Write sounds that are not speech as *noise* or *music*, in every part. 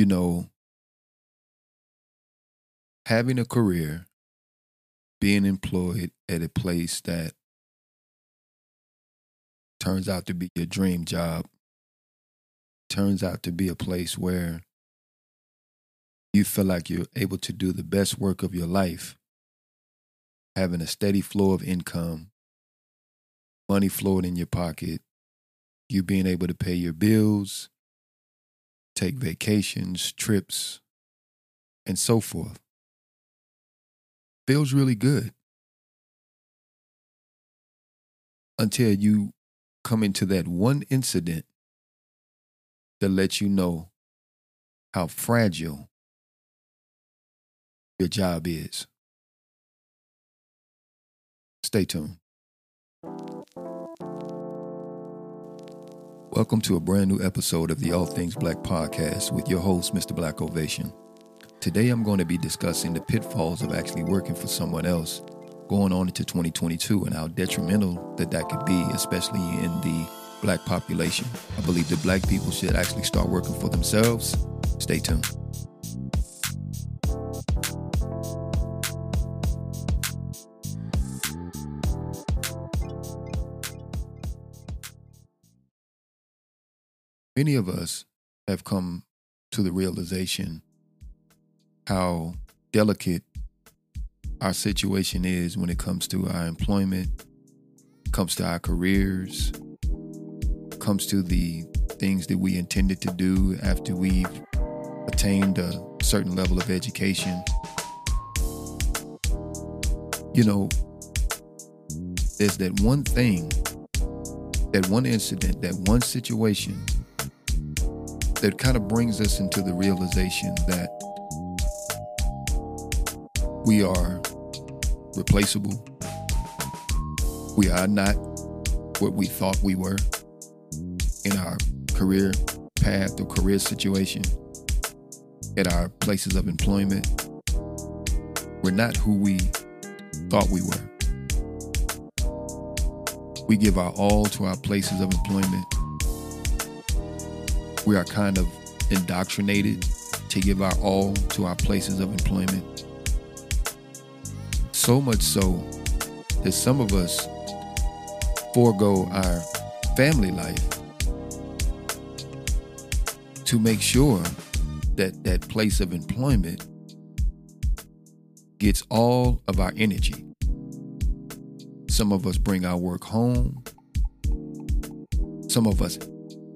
you know, having a career, being employed at a place that turns out to be your dream job, turns out to be a place where you feel like you're able to do the best work of your life, having a steady flow of income, money flowing in your pocket, you being able to pay your bills, take vacations, trips, and so forth. Feels really good. Until you come into that one incident that lets you know how fragile your job is. Stay tuned. Welcome to a brand new episode of the All Things Black podcast with your host, Mr. Black Ovation. Today I'm going to be discussing the pitfalls of actually working for someone else going on into 2022 and how detrimental that that could be, especially in the black population. I believe that black people should actually start working for themselves. Stay tuned. Many of us have come to the realization how delicate our situation is when it comes to our employment, comes to our careers, comes to the things that we intended to do after we've attained a certain level of education. You know, there's that one thing, that one incident, that one situation that kind of brings us into the realization that we are replaceable. We are not what we thought we were in our career path or career situation, at our places of employment. We're not who we thought we were. We give our all to our places of employment we are kind of indoctrinated to give our all to our places of employment. So much so that some of us forego our family life to make sure that that place of employment gets all of our energy. Some of us bring our work home. Some of us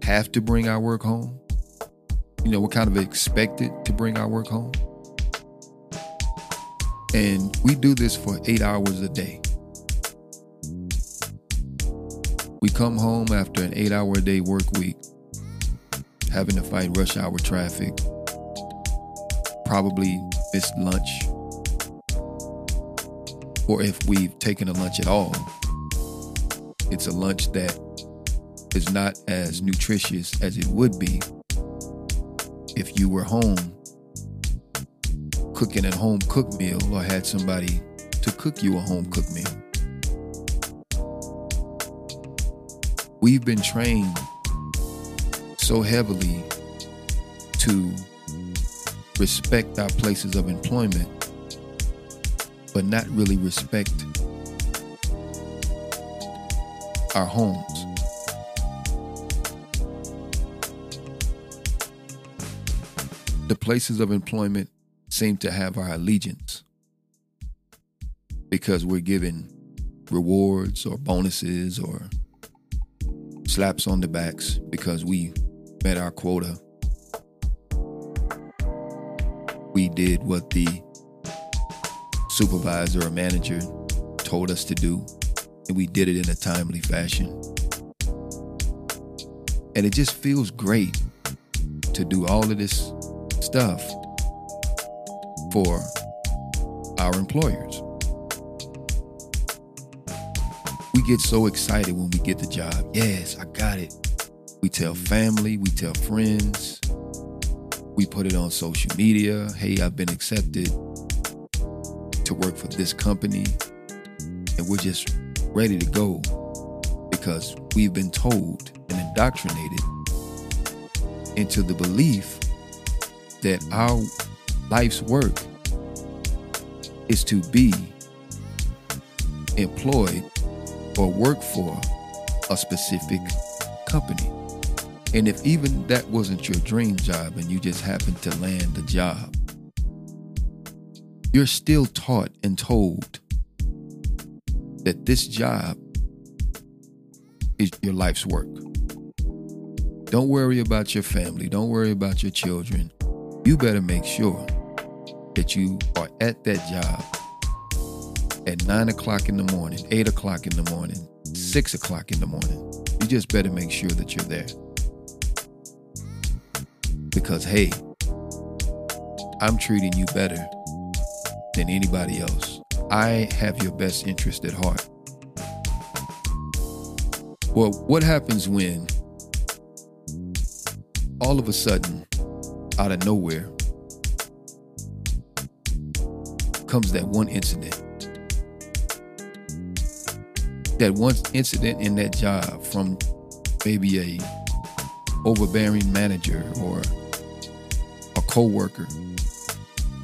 have to bring our work home. You know, we're kind of expected to bring our work home. And we do this for eight hours a day. We come home after an eight hour a day work week, having to fight rush hour traffic, probably missed lunch, or if we've taken a lunch at all, it's a lunch that is not as nutritious as it would be if you were home cooking a home cooked meal or had somebody to cook you a home cooked meal. We've been trained so heavily to respect our places of employment, but not really respect our homes. The places of employment seem to have our allegiance because we're given rewards or bonuses or slaps on the backs because we met our quota. We did what the supervisor or manager told us to do, and we did it in a timely fashion. And it just feels great to do all of this stuff for our employers. We get so excited when we get the job. Yes, I got it. We tell family, we tell friends, we put it on social media. Hey, I've been accepted to work for this company. And we're just ready to go because we've been told and indoctrinated into the belief that our life's work is to be employed or work for a specific company. And if even that wasn't your dream job and you just happened to land the job, you're still taught and told that this job is your life's work. Don't worry about your family. Don't worry about your children. You better make sure that you are at that job at nine o'clock in the morning, eight o'clock in the morning, six o'clock in the morning. You just better make sure that you're there. Because, hey, I'm treating you better than anybody else. I have your best interest at heart. Well, what happens when all of a sudden, out of nowhere, comes that one incident? That one incident in that job from maybe a overbearing manager or a coworker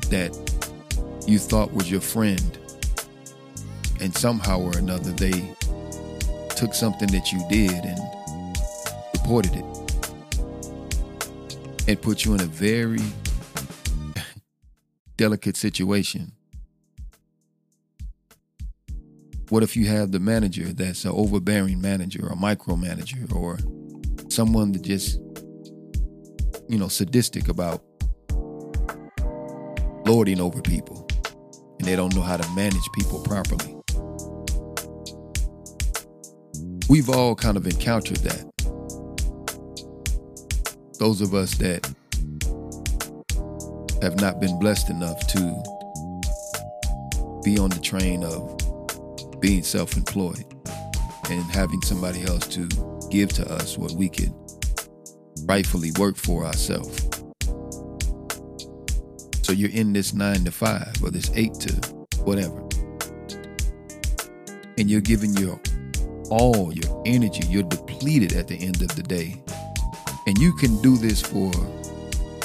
that you thought was your friend and somehow or another they took something that you did and reported it and put you in a very delicate situation. What if you have the manager that's an overbearing manager or micromanager or someone that just, you know, sadistic about lording over people and they don't know how to manage people properly? We've all kind of encountered that. Those of us that have not been blessed enough to be on the train of being self employed and having somebody else to give to us what we could rightfully work for ourselves. So you're in this nine to five or this eight to whatever. And you're giving your all your energy. You're depleted at the end of the day. And you can do this for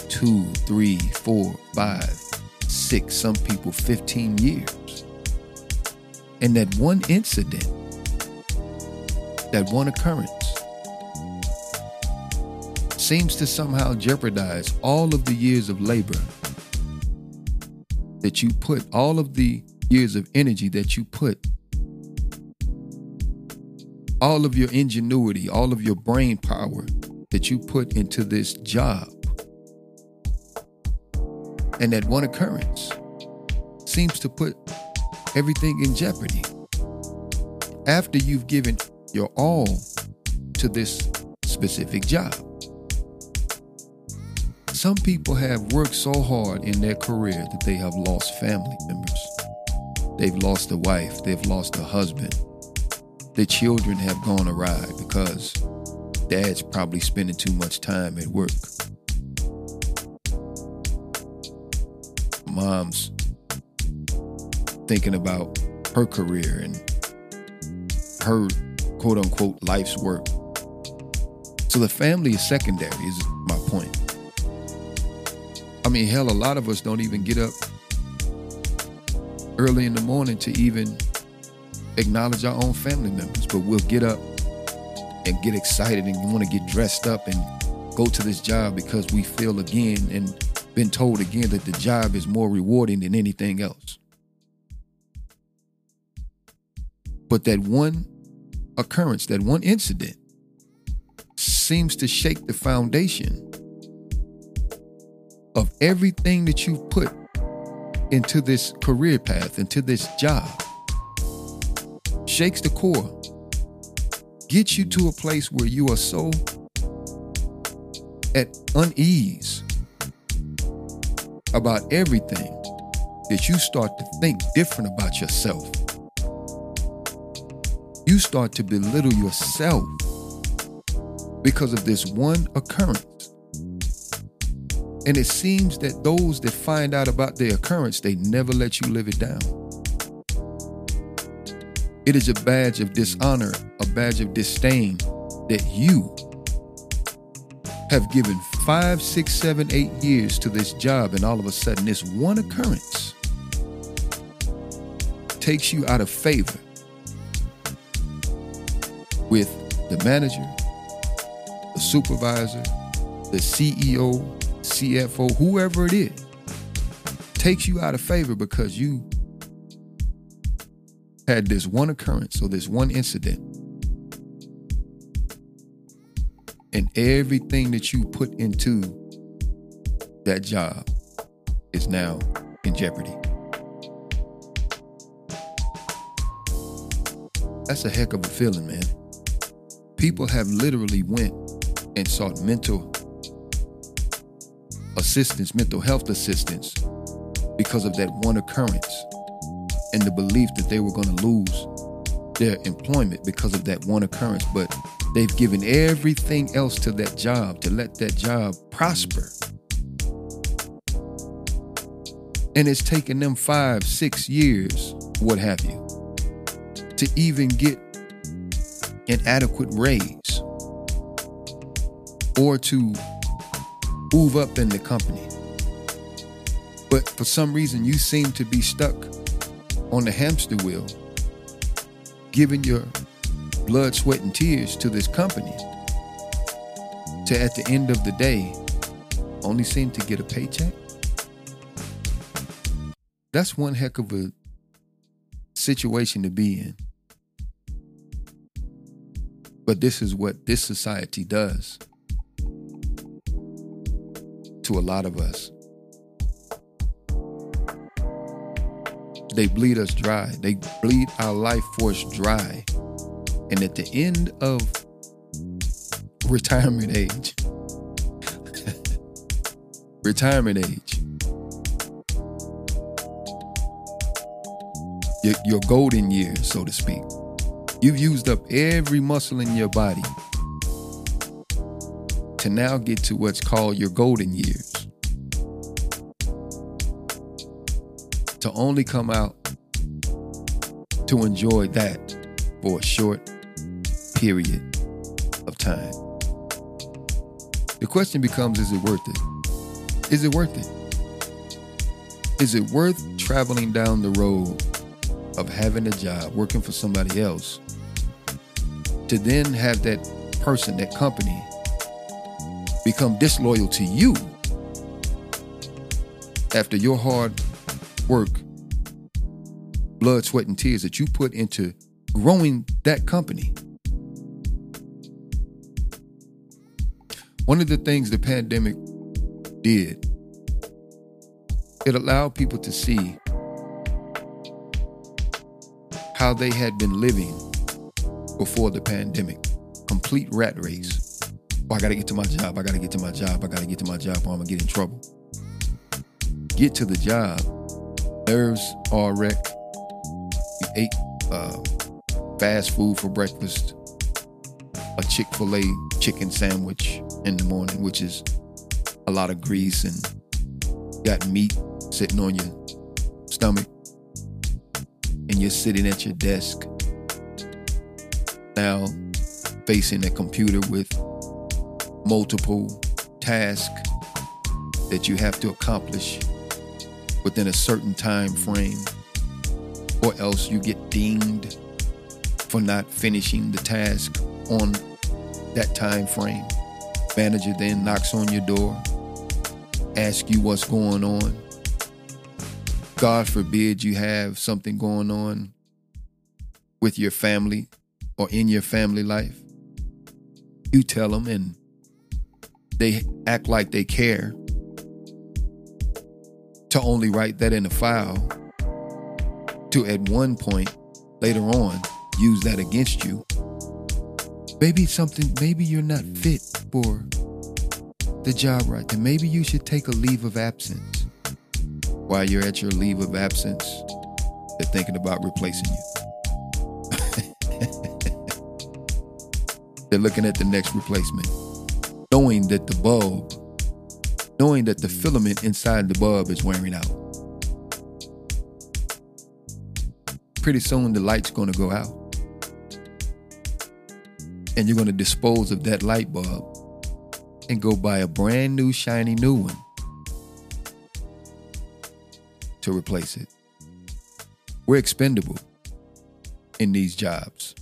two, three, four, five, six, some people 15 years. And that one incident, that one occurrence, seems to somehow jeopardize all of the years of labor that you put, all of the years of energy that you put all of your ingenuity, all of your brain power that you put into this job. And that one occurrence seems to put everything in jeopardy. After you've given your all to this specific job. Some people have worked so hard in their career that they have lost family members. They've lost a wife, they've lost a husband, the children have gone awry because dad's probably spending too much time at work. Mom's thinking about her career and her quote unquote life's work. So the family is secondary, is my point. I mean, hell, a lot of us don't even get up early in the morning to even acknowledge our own family members, but we'll get up and get excited and want to get dressed up and go to this job because we feel again and been told again that the job is more rewarding than anything else. But that one occurrence, that one incident, seems to shake the foundation of everything that you've put into this career path, into this job shakes the core, gets you to a place where you are so at unease about everything that you start to think different about yourself. You start to belittle yourself because of this one occurrence. And it seems that those that find out about the occurrence, they never let you live it down. It is a badge of dishonor, a badge of disdain that you have given five, six, seven, eight years to this job, and all of a sudden, this one occurrence takes you out of favor with the manager, the supervisor, the CEO, CFO, whoever it is, takes you out of favor because you had this one occurrence or this one incident. And everything that you put into that job is now in jeopardy. That's a heck of a feeling, man. People have literally went and sought mental assistance, mental health assistance because of that one occurrence and the belief that they were going to lose their employment because of that one occurrence. But they've given everything else to that job to let that job prosper. And it's taken them five, six years, what have you, to even get an adequate raise or to move up in the company. But for some reason, you seem to be stuck on the hamster wheel, giving your blood, sweat, and tears to this company to at the end of the day only seem to get a paycheck? That's one heck of a situation to be in. But this is what this society does to a lot of us. They bleed us dry. They bleed our life force dry. And at the end of retirement age, *laughs* retirement age, your, your golden years, so to speak, you've used up every muscle in your body to now get to what's called your golden years. To only come out to enjoy that for a short period of time. The question becomes is it worth it? Is it worth it? Is it worth traveling down the road of having a job, working for somebody else, to then have that person, that company, become disloyal to you after your hard work, blood, sweat, and tears that you put into growing that company. One of the things the pandemic did, it allowed people to see how they had been living before the pandemic. Complete rat race. Oh, I gotta get to my job. I gotta get to my job. I gotta get to my job or I'm gonna get in trouble. Get to the job nerves are wrecked. You ate uh, fast food for breakfast, a Chick fil A chicken sandwich in the morning, which is a lot of grease and got meat sitting on your stomach, and you're sitting at your desk. Now facing a computer with multiple tasks that you have to accomplish within a certain time frame, or else you get dinged for not finishing the task on that time frame. Manager then knocks on your door, asks you what's going on. God forbid you have something going on with your family or in your family life. You tell them and they act like they care to only write that in a file to at one point later on use that against you. Maybe something, maybe you're not fit for the job right then. Maybe you should take a leave of absence. While you're at your leave of absence, they're thinking about replacing you. *laughs* they're looking at the next replacement, knowing that the bulb knowing that the filament inside the bulb is wearing out. Pretty soon the light's going to go out. And you're going to dispose of that light bulb and go buy a brand new, shiny new one to replace it. We're expendable in these jobs.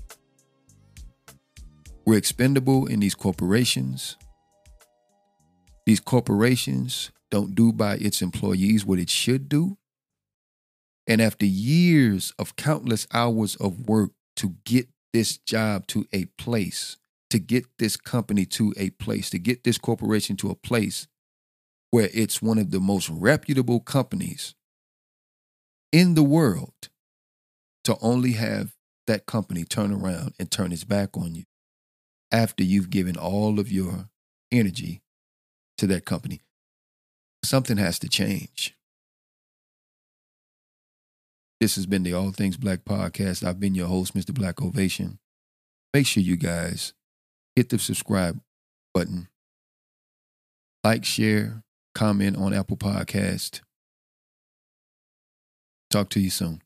We're expendable in these corporations. These corporations don't do by its employees what it should do. And after years of countless hours of work to get this job to a place, to get this company to a place, to get this corporation to a place where it's one of the most reputable companies in the world, to only have that company turn around and turn its back on you after you've given all of your energy to that company. Something has to change. This has been the All Things Black podcast. I've been your host, Mr. Black Ovation. Make sure you guys hit the subscribe button, like, share, comment on Apple Podcast. Talk to you soon.